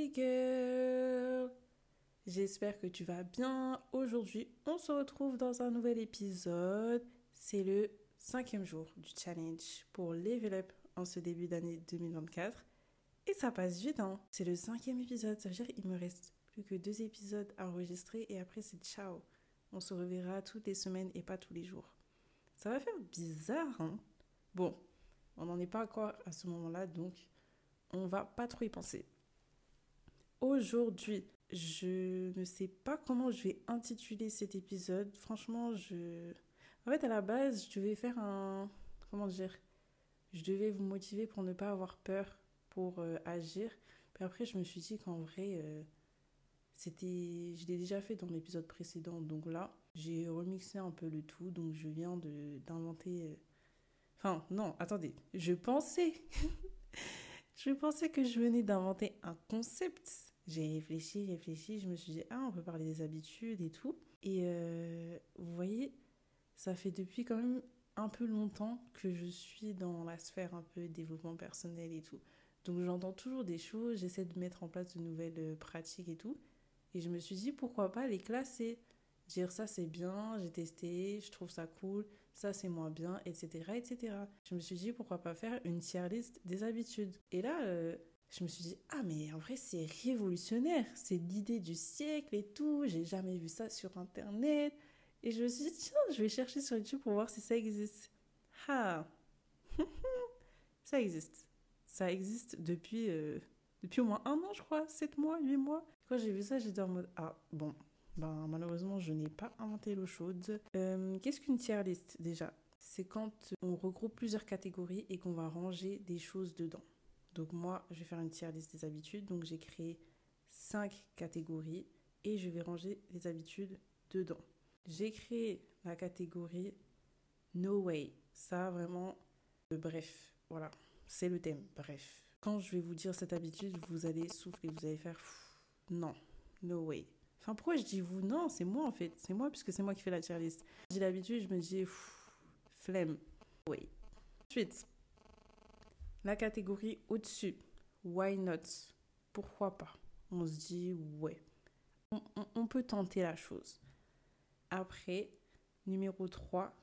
Hey girl J'espère que tu vas bien. Aujourd'hui, on se retrouve dans un nouvel épisode. C'est le cinquième jour du challenge pour Level Up en ce début d'année 2024. Et ça passe vite, hein. C'est le cinquième épisode, ça veut dire qu'il me reste plus que deux épisodes à enregistrer et après c'est ciao. On se reverra toutes les semaines et pas tous les jours. Ça va faire bizarre, hein. Bon, on n'en est pas encore à ce moment-là, donc on va pas trop y penser. Aujourd'hui, je ne sais pas comment je vais intituler cet épisode. Franchement, je... En fait, à la base, je devais faire un... Comment dire Je devais vous motiver pour ne pas avoir peur pour euh, agir. Puis après, je me suis dit qu'en vrai, euh, c'était... Je l'ai déjà fait dans l'épisode précédent. Donc là, j'ai remixé un peu le tout. Donc je viens d'inventer... Euh, enfin, non, attendez. Je pensais... je pensais que je venais d'inventer un concept j'ai réfléchi, réfléchi, je me suis dit, ah, on peut parler des habitudes et tout. Et euh, vous voyez, ça fait depuis quand même un peu longtemps que je suis dans la sphère un peu développement personnel et tout. Donc j'entends toujours des choses, j'essaie de mettre en place de nouvelles euh, pratiques et tout. Et je me suis dit, pourquoi pas les classer? Dire ça c'est bien, j'ai testé, je trouve ça cool, ça c'est moins bien, etc., etc. Je me suis dit, pourquoi pas faire une tier list des habitudes? Et là, euh, je me suis dit, ah mais en vrai c'est révolutionnaire, c'est l'idée du siècle et tout, j'ai jamais vu ça sur Internet. Et je me suis dit, tiens, je vais chercher sur YouTube pour voir si ça existe. Ah, ça existe. Ça existe depuis, euh, depuis au moins un an, je crois, sept mois, huit mois. Quand j'ai vu ça, j'étais en mode, ah bon, ben, malheureusement, je n'ai pas inventé l'eau chaude. Euh, qu'est-ce qu'une tier list déjà? C'est quand on regroupe plusieurs catégories et qu'on va ranger des choses dedans. Donc moi, je vais faire une tier liste des habitudes. Donc j'ai créé cinq catégories et je vais ranger les habitudes dedans. J'ai créé la catégorie No Way. Ça, vraiment, euh, bref, voilà, c'est le thème, bref. Quand je vais vous dire cette habitude, vous allez souffler, vous allez faire non, no way. Enfin, pourquoi je dis vous? Non, c'est moi en fait. C'est moi puisque c'est moi qui fais la tier list. J'ai l'habitude, je me dis flemme. Oui. Ensuite, la catégorie au-dessus, why not? Pourquoi pas? On se dit ouais. On, peut tenter la chose. Après, numéro 3,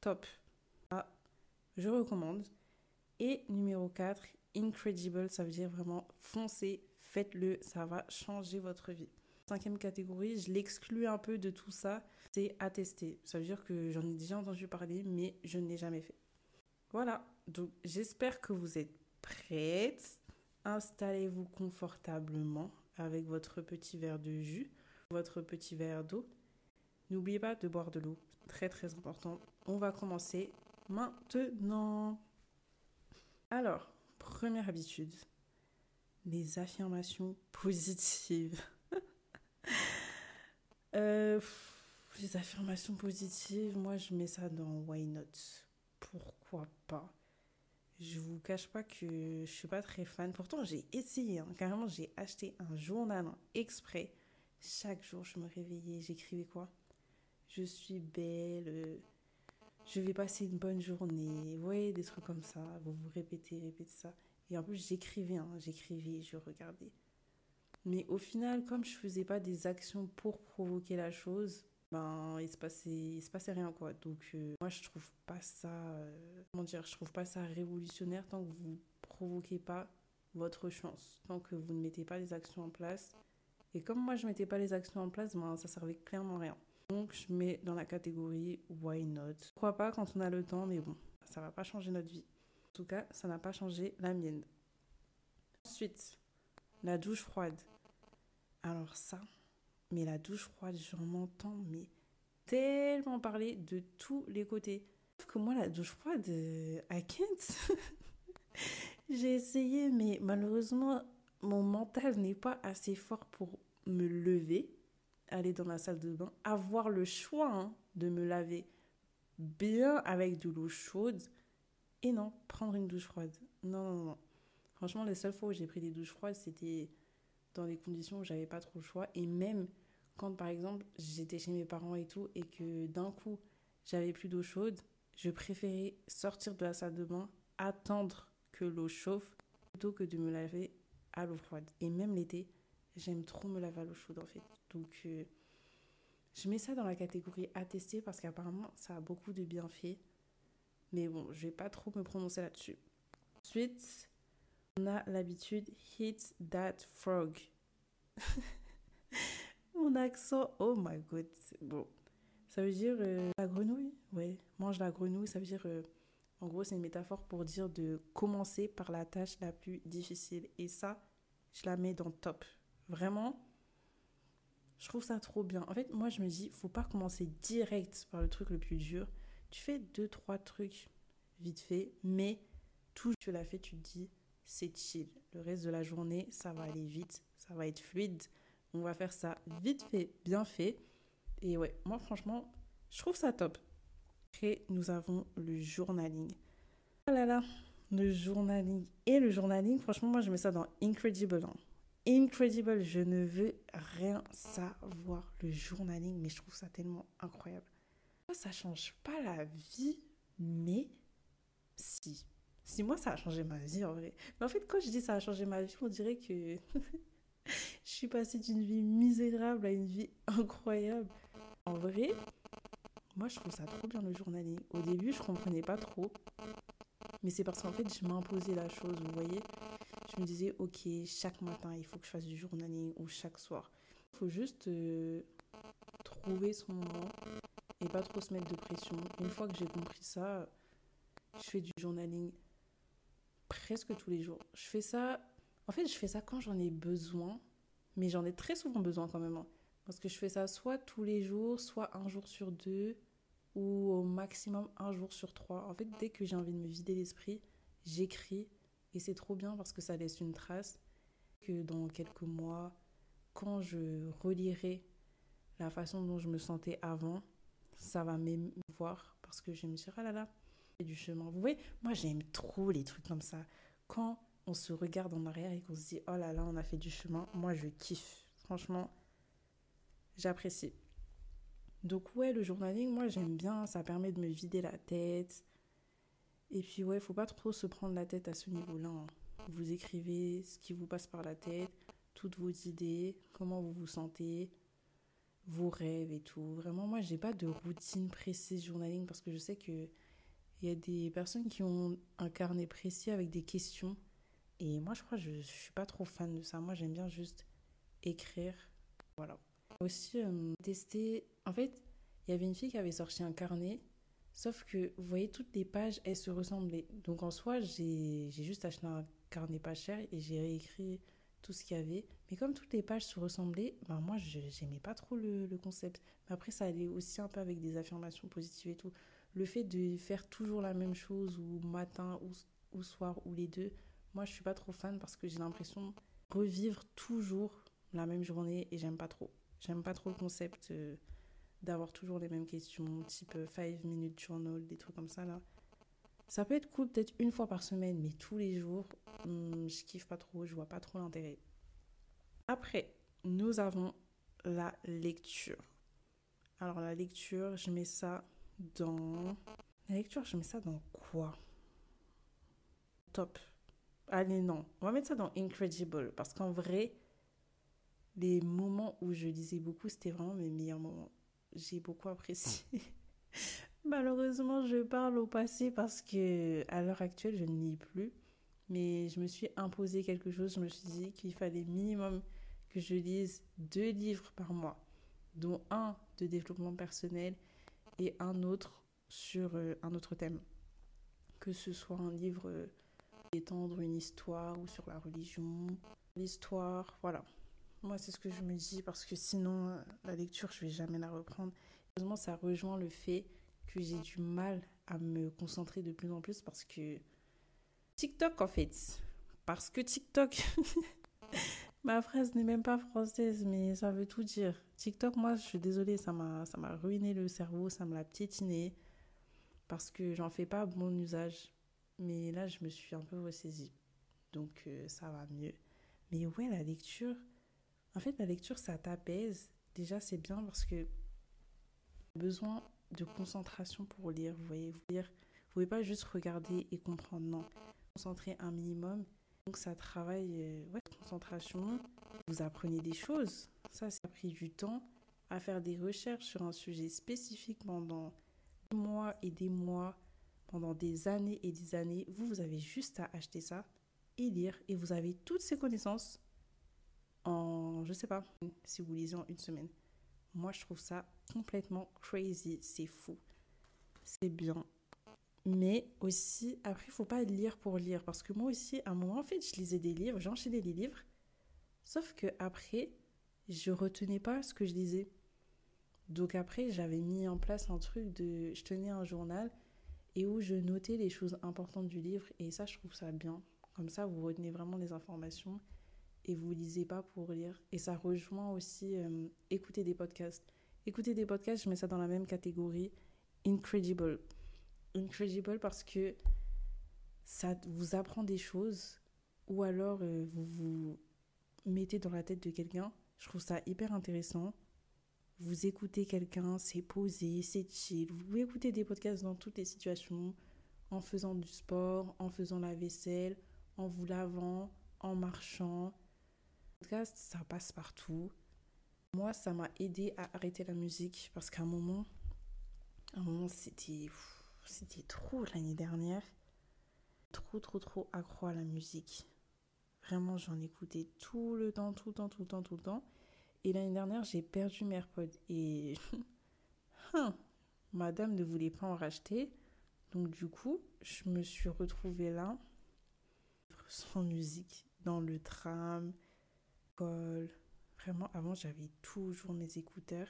top. Ah, je recommande. Et numéro 4, incredible, ça veut dire vraiment foncez, faites-le, ça va changer votre vie. Cinquième catégorie, je l'exclus un peu de tout ça, c'est à tester. Ça veut dire que j'en ai déjà entendu parler, mais je ne l'ai jamais fait. Voilà, donc j'espère que vous êtes prêtes. Installez-vous confortablement avec votre petit verre de jus, votre petit verre d'eau. N'oubliez pas de boire de l'eau, très très important. On va commencer maintenant. Alors, première habitude, les affirmations positives. Euh, les affirmations positives, moi je mets ça dans Why Not pourquoi pas? Je vous cache pas que je suis pas très fan. Pourtant, j'ai essayé, hein. carrément, j'ai acheté un journal exprès. Chaque jour, je me réveillais, j'écrivais quoi? Je suis belle, euh, je vais passer une bonne journée. Vous voyez, des trucs comme ça. Vous vous répétez, répétez ça. Et en plus, j'écrivais, hein. j'écrivais, je regardais. Mais au final, comme je faisais pas des actions pour provoquer la chose, ben il se passait rien quoi. Donc euh, moi je trouve pas ça euh, comment dire je trouve pas ça révolutionnaire tant que vous provoquez pas votre chance tant que vous ne mettez pas les actions en place. Et comme moi je mettais pas les actions en place ben ça servait clairement rien. Donc je mets dans la catégorie why not. Pourquoi pas quand on a le temps mais bon ça va pas changer notre vie. En tout cas ça n'a pas changé la mienne. Ensuite la douche froide. Alors ça mais la douche froide, j'en entends mais tellement parler de tous les côtés. Sauf que moi, la douche froide, euh, à Kent, j'ai essayé, mais malheureusement, mon mental n'est pas assez fort pour me lever, aller dans la salle de bain, avoir le choix hein, de me laver bien avec de l'eau chaude et non, prendre une douche froide. Non, non, non. Franchement, les seules fois où j'ai pris des douches froides, c'était dans des conditions où j'avais pas trop le choix. Et même quand par exemple j'étais chez mes parents et tout et que d'un coup j'avais plus d'eau chaude, je préférais sortir de la salle de bain, attendre que l'eau chauffe plutôt que de me laver à l'eau froide. Et même l'été, j'aime trop me laver à l'eau chaude en fait. Donc, euh, je mets ça dans la catégorie à tester parce qu'apparemment, ça a beaucoup de bienfaits. Mais bon, je vais pas trop me prononcer là-dessus. Ensuite, on a l'habitude hit that frog. Mon accent, oh my god. Bon, ça veut dire euh, la grenouille? Ouais, mange la grenouille, ça veut dire. Euh, en gros, c'est une métaphore pour dire de commencer par la tâche la plus difficile. Et ça, je la mets dans top. Vraiment, je trouve ça trop bien. En fait, moi, je me dis, faut pas commencer direct par le truc le plus dur. Tu fais deux, trois trucs vite fait, mais tout tu l'as fait, tu te dis, c'est chill. Le reste de la journée, ça va aller vite, ça va être fluide. On va faire ça vite fait, bien fait. Et ouais, moi, franchement, je trouve ça top. Après, nous avons le journaling. Oh là là, le journaling. Et le journaling, franchement, moi, je mets ça dans Incredible. Hein. Incredible, je ne veux rien savoir. Le journaling, mais je trouve ça tellement incroyable. Ça change pas la vie, mais si. Si moi, ça a changé ma vie, en vrai. Mais en fait, quand je dis ça a changé ma vie, on dirait que je suis passée d'une vie misérable à une vie incroyable. En vrai, moi, je trouve ça trop bien le journaling. Au début, je comprenais pas trop. Mais c'est parce qu'en fait, je m'imposais la chose, vous voyez je me disais, ok, chaque matin, il faut que je fasse du journaling ou chaque soir. Il faut juste euh, trouver son moment et pas trop se mettre de pression. Une fois que j'ai compris ça, je fais du journaling presque tous les jours. Je fais ça, en fait, je fais ça quand j'en ai besoin, mais j'en ai très souvent besoin quand même. Hein. Parce que je fais ça soit tous les jours, soit un jour sur deux, ou au maximum un jour sur trois. En fait, dès que j'ai envie de me vider l'esprit, j'écris et c'est trop bien parce que ça laisse une trace que dans quelques mois, quand je relirai la façon dont je me sentais avant, ça va m'émouvoir parce que je me dire, ah là là, a du chemin. Vous voyez, moi j'aime trop les trucs comme ça. Quand on se regarde en arrière et qu'on se dit, oh là là, on a fait du chemin, moi je kiffe. Franchement, j'apprécie. Donc ouais, le journaling, moi j'aime bien, ça permet de me vider la tête, et puis ouais, faut pas trop se prendre la tête à ce niveau-là. Hein. Vous écrivez ce qui vous passe par la tête, toutes vos idées, comment vous vous sentez, vos rêves et tout. Vraiment, moi, j'ai pas de routine précise journaling parce que je sais que il y a des personnes qui ont un carnet précis avec des questions. Et moi, je crois que je, je suis pas trop fan de ça. Moi, j'aime bien juste écrire. Voilà. Aussi, euh, tester. En fait, il y avait une fille qui avait sorti un carnet Sauf que, vous voyez, toutes les pages, elles se ressemblaient. Donc en soi, j'ai juste acheté un carnet pas cher et j'ai réécrit tout ce qu'il y avait. Mais comme toutes les pages se ressemblaient, ben moi, je n'aimais pas trop le, le, concept. Mais après, ça allait aussi un peu avec des affirmations positives et tout. Le fait de faire toujours la même chose, ou matin, ou, ou soir, ou les deux, moi, je suis pas trop fan parce que j'ai l'impression de revivre toujours la même journée et j'aime pas trop. J'aime pas trop le concept. Euh, d'avoir toujours les mêmes questions, type 5 euh, minutes journal, des trucs comme ça là. Ça peut être cool peut-être une fois par semaine, mais tous les jours, hmm, je kiffe pas trop, je vois pas trop l'intérêt. Après, nous avons la lecture. Alors la lecture, je mets ça dans... La lecture, je mets ça dans quoi? Top. Allez, non. On va mettre ça dans Incredible. Parce qu'en vrai, les moments où je lisais beaucoup, c'était vraiment mes meilleurs moments j'ai beaucoup apprécié. Malheureusement, je parle au passé parce que à l'heure actuelle, je ne lis plus. Mais je me suis imposé quelque chose. Je me suis dit qu'il fallait minimum que je lise deux livres par mois, dont un de développement personnel et un autre sur euh, un autre thème. Que ce soit un livre euh, étendre une histoire ou sur la religion, l'histoire, voilà. Moi, c'est ce que je me dis parce que sinon, euh, la lecture, je vais jamais la reprendre. Heureusement, ça rejoint le fait que j'ai du mal à me concentrer de plus en plus parce que TikTok, en fait. Parce que TikTok, ma phrase n'est même pas française, mais ça veut tout dire. TikTok, moi, je suis désolée, ça m'a, ça m'a ruiné le cerveau, ça me l'a piétiné parce que j'en fais pas bon usage. Mais là, je me suis un peu ressaisie. Donc, euh, ça va mieux. Mais ouais, la lecture, en fait, la lecture, ça t'apaise. Déjà, c'est bien parce que besoin de concentration pour lire. Vous voyez, vous lire, vous pouvez pas juste regarder et comprendre. Non, concentrer un minimum. Donc, ça travaille. Euh, ouais, concentration, vous apprenez des choses. Ça, ça a pris du temps à faire des recherches sur un sujet spécifique pendant des mois et des mois, pendant des années et des années. Vous, vous avez juste à acheter ça et lire et vous avez toutes ces connaissances en, je sais pas, si vous lisez en une semaine. Moi, je trouve ça complètement crazy. C'est fou. C'est bien. Mais aussi, après, il faut pas lire pour lire. Parce que moi aussi, à un moment, en fait, je lisais des livres, j'enchaînais des livres. Sauf que après, je retenais pas ce que je lisais. Donc après, j'avais mis en place un truc de... Je tenais un journal et où je notais les choses importantes du livre. Et ça, je trouve ça bien. Comme ça, vous retenez vraiment les informations et vous lisez pas pour lire. Et ça rejoint aussi euh, écouter des podcasts. Écouter des podcasts, je mets ça dans la même catégorie. Incredible. Incredible parce que ça vous apprend des choses ou alors euh, vous vous mettez dans la tête de quelqu'un. Je trouve ça hyper intéressant. Vous écoutez quelqu'un, c'est posé, c'est chill. Vous pouvez écouter des podcasts dans toutes les situations, en faisant du sport, en faisant la vaisselle, en vous lavant, en marchant, podcast, ça passe partout. Moi, ça m'a aidé à arrêter la musique parce qu'à un moment, un moment, c'était, c'était trop l'année dernière. Trop, trop, trop accro à la musique. Vraiment, j'en écoutais tout le temps, tout le temps, tout le temps, tout le temps. Et l'année dernière, j'ai perdu mes AirPods. Et hein, madame ne voulait pas en racheter. Donc du coup, je me suis retrouvée là, sans musique, dans le tram, Vraiment, avant, j'avais toujours mes écouteurs.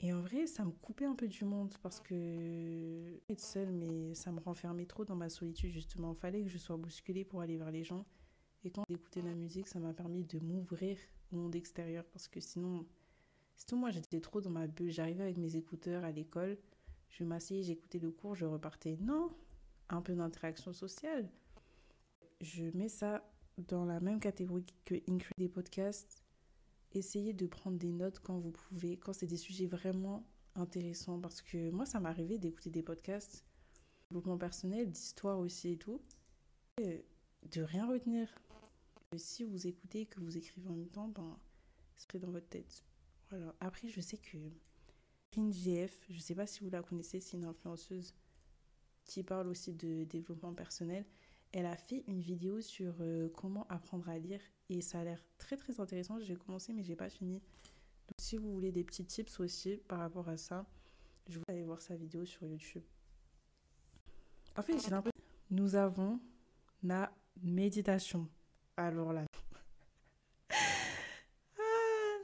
Et en vrai, ça me coupait un peu du monde parce que être seule, mais ça me renfermait trop dans ma solitude, justement. Il fallait que je sois bousculée pour aller vers les gens. Et quand d'écouter la musique, ça m'a permis de m'ouvrir monde extérieur parce que sinon, sinon moi, j'étais trop dans ma bulle. J'arrivais avec mes écouteurs à l'école, je m'asseyais, j'écoutais le cours, je repartais. Non, un peu d'interaction sociale. Je mets ça dans la même catégorie que Include des podcasts, essayez de prendre des notes quand vous pouvez, quand c'est des sujets vraiment intéressants. Parce que moi, ça arrivé d'écouter des podcasts, développement personnel, d'histoire aussi et tout, de rien retenir. Et si vous écoutez que vous écrivez en même temps, ben, c'est dans votre tête. Voilà. Après, je sais que GF, je sais pas si vous la connaissez, c'est une influenceuse qui parle aussi de développement personnel. Elle a fait une vidéo sur euh, comment apprendre à lire et ça a l'air très très intéressant. J'ai commencé mais j'ai pas fini. Donc si vous voulez des petits tips aussi par rapport à ça, je vous aller voir sa vidéo sur YouTube. En fait, j'ai l'impression nous avons la méditation. Alors là, ah,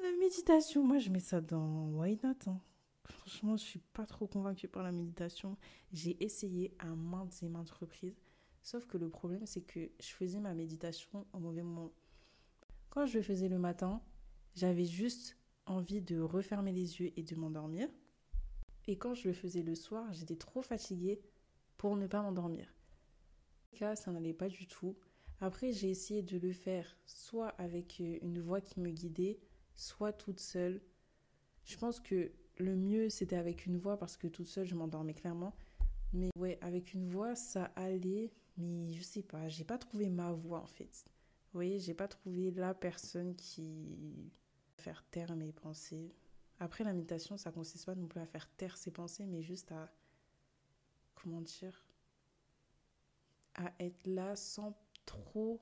la méditation, moi je mets ça dans Why Not. Hein. Franchement, je suis pas trop convaincue par la méditation. J'ai essayé à maintes et maintes reprises. Sauf que le problème, c'est que je faisais ma méditation au mauvais moment. Quand je le faisais le matin, j'avais juste envie de refermer les yeux et de m'endormir. Et quand je le faisais le soir, j'étais trop fatiguée pour ne pas m'endormir. En tout cas, ça n'allait pas du tout. Après, j'ai essayé de le faire soit avec euh, une voix qui me guidait, soit toute seule. Je pense que le mieux, c'était avec une voix parce que toute seule, je m'endormais clairement. Mais ouais, avec une voix, ça allait, mais je sais pas, j'ai pas trouvé ma voix en fait. Vous voyez, j'ai pas trouvé la personne qui faire taire mes pensées. Après la méditation, ça consiste pas non plus à faire taire ses pensées, mais juste à comment dire à être là sans trop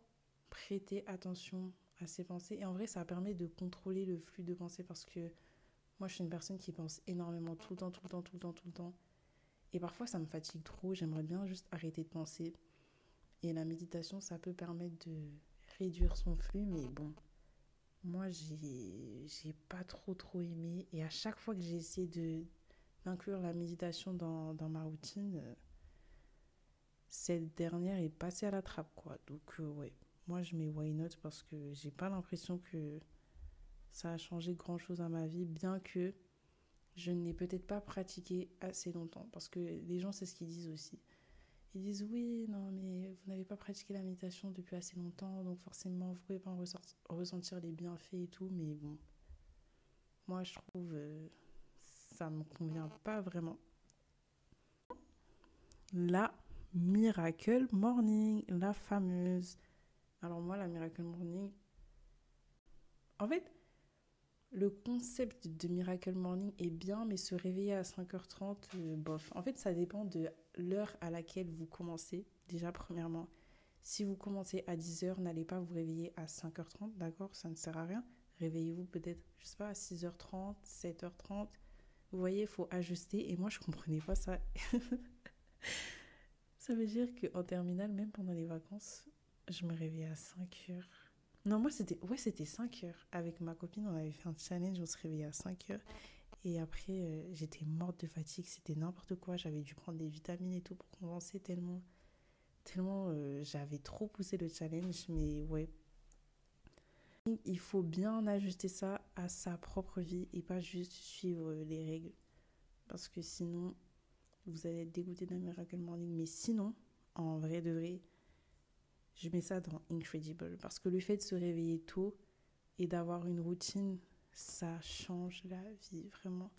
prêter attention à ses pensées. Et en vrai, ça permet de contrôler le flux de pensées parce que moi, je suis une personne qui pense énormément tout le temps, tout le temps, tout le temps, tout le temps. Et parfois, ça me fatigue trop. J'aimerais bien juste arrêter de penser. Et la méditation, ça peut permettre de réduire son flux, mais bon, moi, j'ai, j'ai pas trop, trop aimé. Et à chaque fois que j'ai essayé de, d'inclure la méditation dans, dans ma routine, euh, cette dernière est passée à la trappe, quoi. Donc, euh, ouais, moi, je mets why not parce que j'ai pas l'impression que ça a changé grand chose à ma vie, bien que je n'ai peut-être pas pratiqué assez longtemps. Parce que les gens, c'est ce qu'ils disent aussi ils disent oui, non, mais vous n'avez pas pratiqué la méditation depuis assez longtemps, donc forcément, vous pouvez pas en ressentir les bienfaits et tout, mais bon, moi, je trouve euh, ça me convient pas vraiment. La Miracle Morning, la fameuse. Alors moi, la Miracle Morning, En fait, le concept de Miracle Morning est bien, mais se réveiller à 5h30, euh, bof. En fait, ça dépend de l'heure à laquelle vous commencez. Déjà, premièrement, si vous commencez à 10h, n'allez pas vous réveiller à 5h30, d'accord? Ça ne sert à rien. Réveillez-vous peut-être, je sais pas, à 6h30, 7h30. Vous voyez, il faut ajuster. Et moi, je comprenais pas ça. ça veut dire qu'en terminale, même pendant les vacances, je me réveillais à 5h. Non, moi, c'était ouais, c'était 5 heures. Avec ma copine, on avait fait un challenge, on se réveillait à 5 heures. Et après, euh, j'étais morte de fatigue, c'était n'importe quoi. J'avais dû prendre des vitamines et tout pour compenser tellement, tellement euh, j'avais trop poussé le challenge. Mais ouais, il faut bien ajuster ça à sa propre vie et pas juste suivre les règles. Parce que sinon, vous allez être dégoûté d'un Miracle Morning. Mais sinon, en vrai de vrai, je mets ça dans Incredible. Parce que le fait de se réveiller tôt et d'avoir une routine, ça change la vie, vraiment.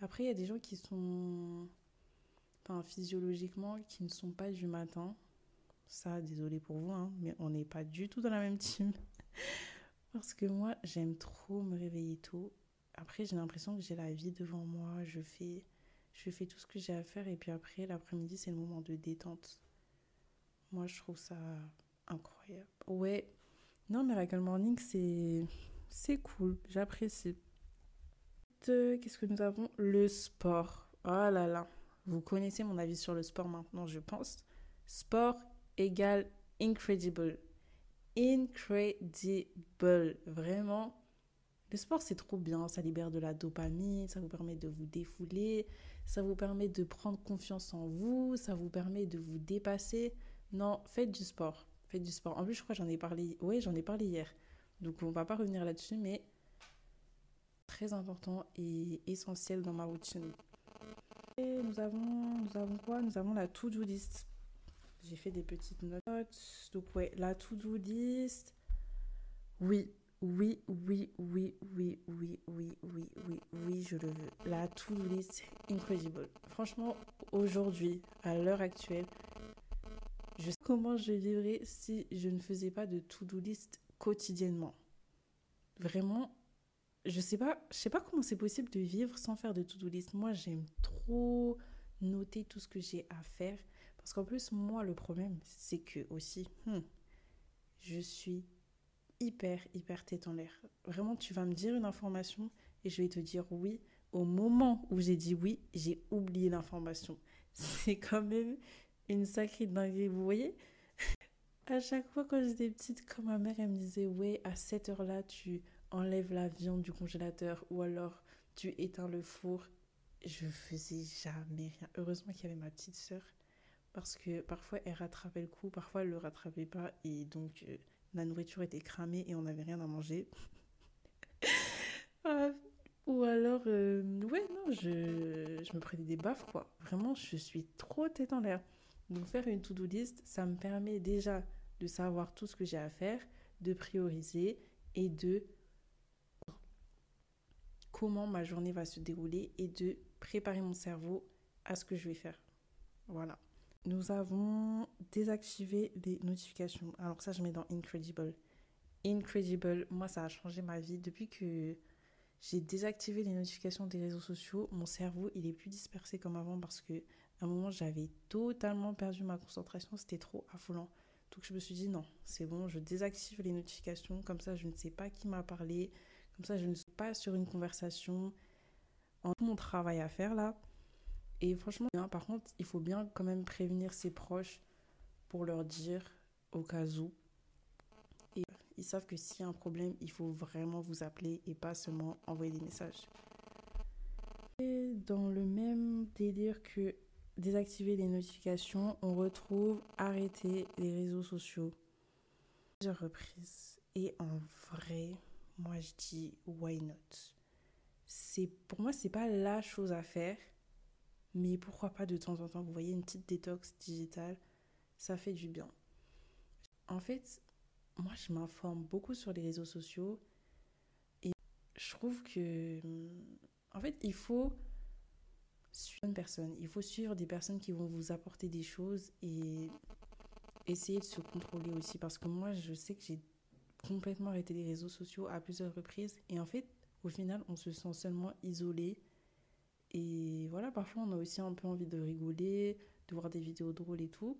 Après, il y a des gens qui sont, enfin, physiologiquement, qui ne sont pas du matin. Ça, désolé pour vous, hein, mais on n'est pas du tout dans la même team. Parce que moi, j'aime trop me réveiller tôt. Après, j'ai l'impression que j'ai la vie devant moi. Je fais, je fais tout ce que j'ai à faire. Et puis après, l'après-midi, c'est le moment de détente. Moi, je trouve ça incroyable. Ouais. Non, Miracle Morning, c'est, c'est cool. J'apprécie. Qu'est-ce que nous avons? Le sport. Oh là là. Vous connaissez mon avis sur le sport maintenant, je pense. Sport égale incredible. Incredible. Vraiment. Le sport, c'est trop bien. Ça libère de la dopamine. Ça vous permet de vous défouler. Ça vous permet de prendre confiance en vous. Ça vous permet de vous dépasser. Non, faites du sport. Faites du sport. En plus, je crois que j'en ai parlé. Oui, j'en ai parlé hier. Donc, on va pas revenir là-dessus, mais très important et essentiel dans ma routine. Et nous avons, nous avons quoi? Nous avons la to-do list. J'ai fait des petites notes. Donc, ouais, la to-do list. Oui, oui, oui, oui, oui, oui, oui, oui, oui, oui, je le veux. La to-do list, incredible. Franchement, aujourd'hui, à l'heure actuelle, je sais comment je vivrais si je ne faisais pas de to-do list quotidiennement. Vraiment, je sais pas, je sais pas comment c'est possible de vivre sans faire de to-do list. Moi, j'aime trop noter tout ce que j'ai à faire parce qu'en plus moi le problème c'est que aussi hmm, je suis hyper hyper tête en l'air. Vraiment, tu vas me dire une information et je vais te dire oui. Au moment où j'ai dit oui, j'ai oublié l'information. C'est quand même une sacrée dinguerie, vous voyez? À chaque fois quand j'étais petite, quand ma mère elle me disait ouais, à cette heure-là, tu enlèves la viande du congélateur ou alors tu éteins le four, je faisais jamais rien. Heureusement qu'il y avait ma petite sœur parce que parfois elle rattrapait le coup, parfois elle le rattrapait pas et donc euh, la nourriture était cramée et on n'avait rien à manger. Ah, ou alors, euh, ouais, non, je, je me prenais des baffes, quoi. Vraiment, je suis trop tête en l'air. Donc faire une to-do list, ça me permet déjà de savoir tout ce que j'ai à faire, de prioriser et de comment ma journée va se dérouler et de préparer mon cerveau à ce que je vais faire. Voilà. Nous avons désactivé les notifications. Alors ça, je mets dans Incredible. Incredible, moi, ça a changé ma vie. Depuis que j'ai désactivé les notifications des réseaux sociaux, mon cerveau, il est plus dispersé comme avant parce que un moment, j'avais totalement perdu ma concentration, c'était trop affolant. Donc je me suis dit non, c'est bon, je désactive les notifications, comme ça je ne sais pas qui m'a parlé, comme ça je ne suis pas sur une conversation. En tout mon travail à faire là. Et franchement, par contre, il faut bien quand même prévenir ses proches pour leur dire au cas où. Et ils savent que s'il y a un problème, il faut vraiment vous appeler et pas seulement envoyer des messages. Et dans le même délire que désactiver les notifications, on retrouve arrêter les réseaux sociaux. Plusieurs reprises. Et en vrai, moi je dis why not? Pour moi c'est pas la chose à faire, mais pourquoi pas de temps en temps, vous voyez une petite détox digitale, ça fait du bien. En fait, moi je m'informe beaucoup sur les réseaux sociaux et je trouve que en fait, il faut suivre une personne. Il faut suivre des personnes qui vont vous apporter des choses et essayer de se contrôler aussi. Parce que moi, je sais que j'ai complètement arrêté les réseaux sociaux à plusieurs reprises. Et en fait, au final, on se sent seulement isolé. Et voilà, parfois, on a aussi un peu envie de rigoler, de voir des vidéos drôles et tout.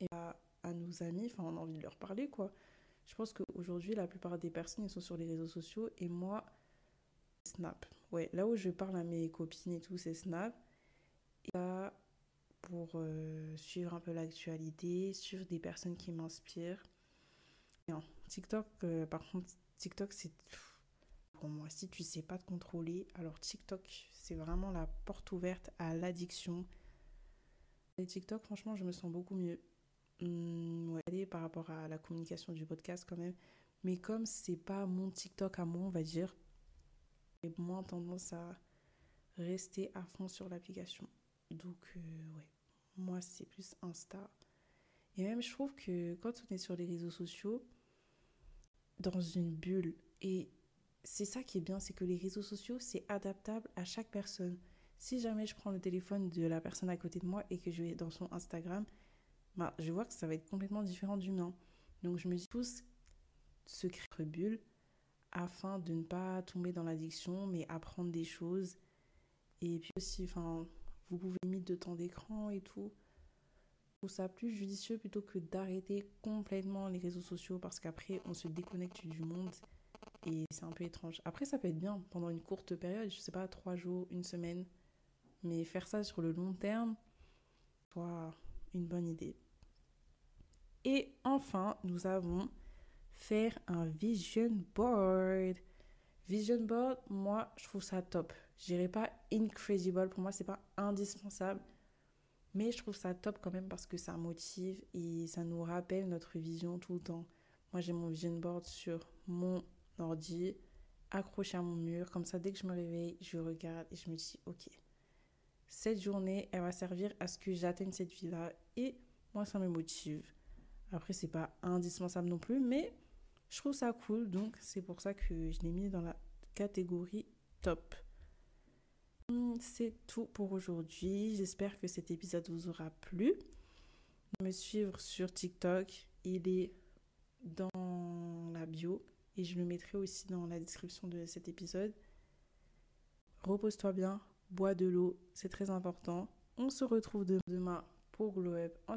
Et à, nos amis, enfin, on a envie de leur parler, quoi. Je pense qu'aujourd'hui, la plupart des personnes, sont sur les réseaux sociaux. Et moi, Snap. Ouais, là où je parle à mes copines et tout, c'est Snap. Et là, pour euh, suivre un peu l'actualité, suivre des personnes qui m'inspirent. Non, TikTok, euh, par contre, TikTok, c'est moi. Si tu sais pas te contrôler, alors TikTok, c'est vraiment la porte ouverte à l'addiction. Et TikTok, franchement, je me sens beaucoup mieux. Hum, par rapport à la communication du podcast quand même. Mais comme c'est pas mon TikTok à moi, on va dire, j'ai moins tendance à rester à fond sur l'application. Donc, euh, ouais, moi, c'est plus Insta. Et même, je trouve que quand on est sur les réseaux sociaux, dans une bulle, et c'est ça qui est bien, c'est que les réseaux sociaux, c'est adaptable à chaque personne. Si jamais je prends le téléphone de la personne à côté de moi et que je vais dans son Instagram, bah, je vois que ça va être complètement différent du mien. Donc je me dis tous se créer bulle afin de ne pas tomber dans l'addiction, mais apprendre des choses. Et puis aussi, vous pouvez limiter de temps d'écran et tout. Je trouve ça plus judicieux plutôt que d'arrêter complètement les réseaux sociaux parce qu'après on se déconnecte du monde et c'est un peu étrange. Après, ça peut être bien pendant une courte période, je sais pas, trois jours, une semaine, mais faire ça sur le long terme, soit une bonne idée. Et enfin, nous avons faire un vision board. Vision board, moi, je trouve ça top. Je dirais pas incredible, pour moi, c'est pas indispensable. Mais je trouve ça top quand même parce que ça motive et ça nous rappelle notre vision tout le temps. Moi, j'ai mon vision board sur mon ordi, accroché à mon mur. Comme ça, dès que je me réveille, je regarde et je me dis, ok, cette journée, elle va servir à ce que j'atteigne cette vie-là. Et moi, ça me motive. Après, c'est pas indispensable non plus, mais je trouve ça cool. Donc, c'est pour ça que je l'ai mis dans la catégorie top. Hmm, c'est tout pour aujourd'hui. J'espère que cet épisode vous aura plu. Me suivre sur TikTok, il est dans la bio et je le mettrai aussi dans la description de cet épisode. Repose-toi bien, bois de l'eau, c'est très important. On se retrouve demain pour Glow Up en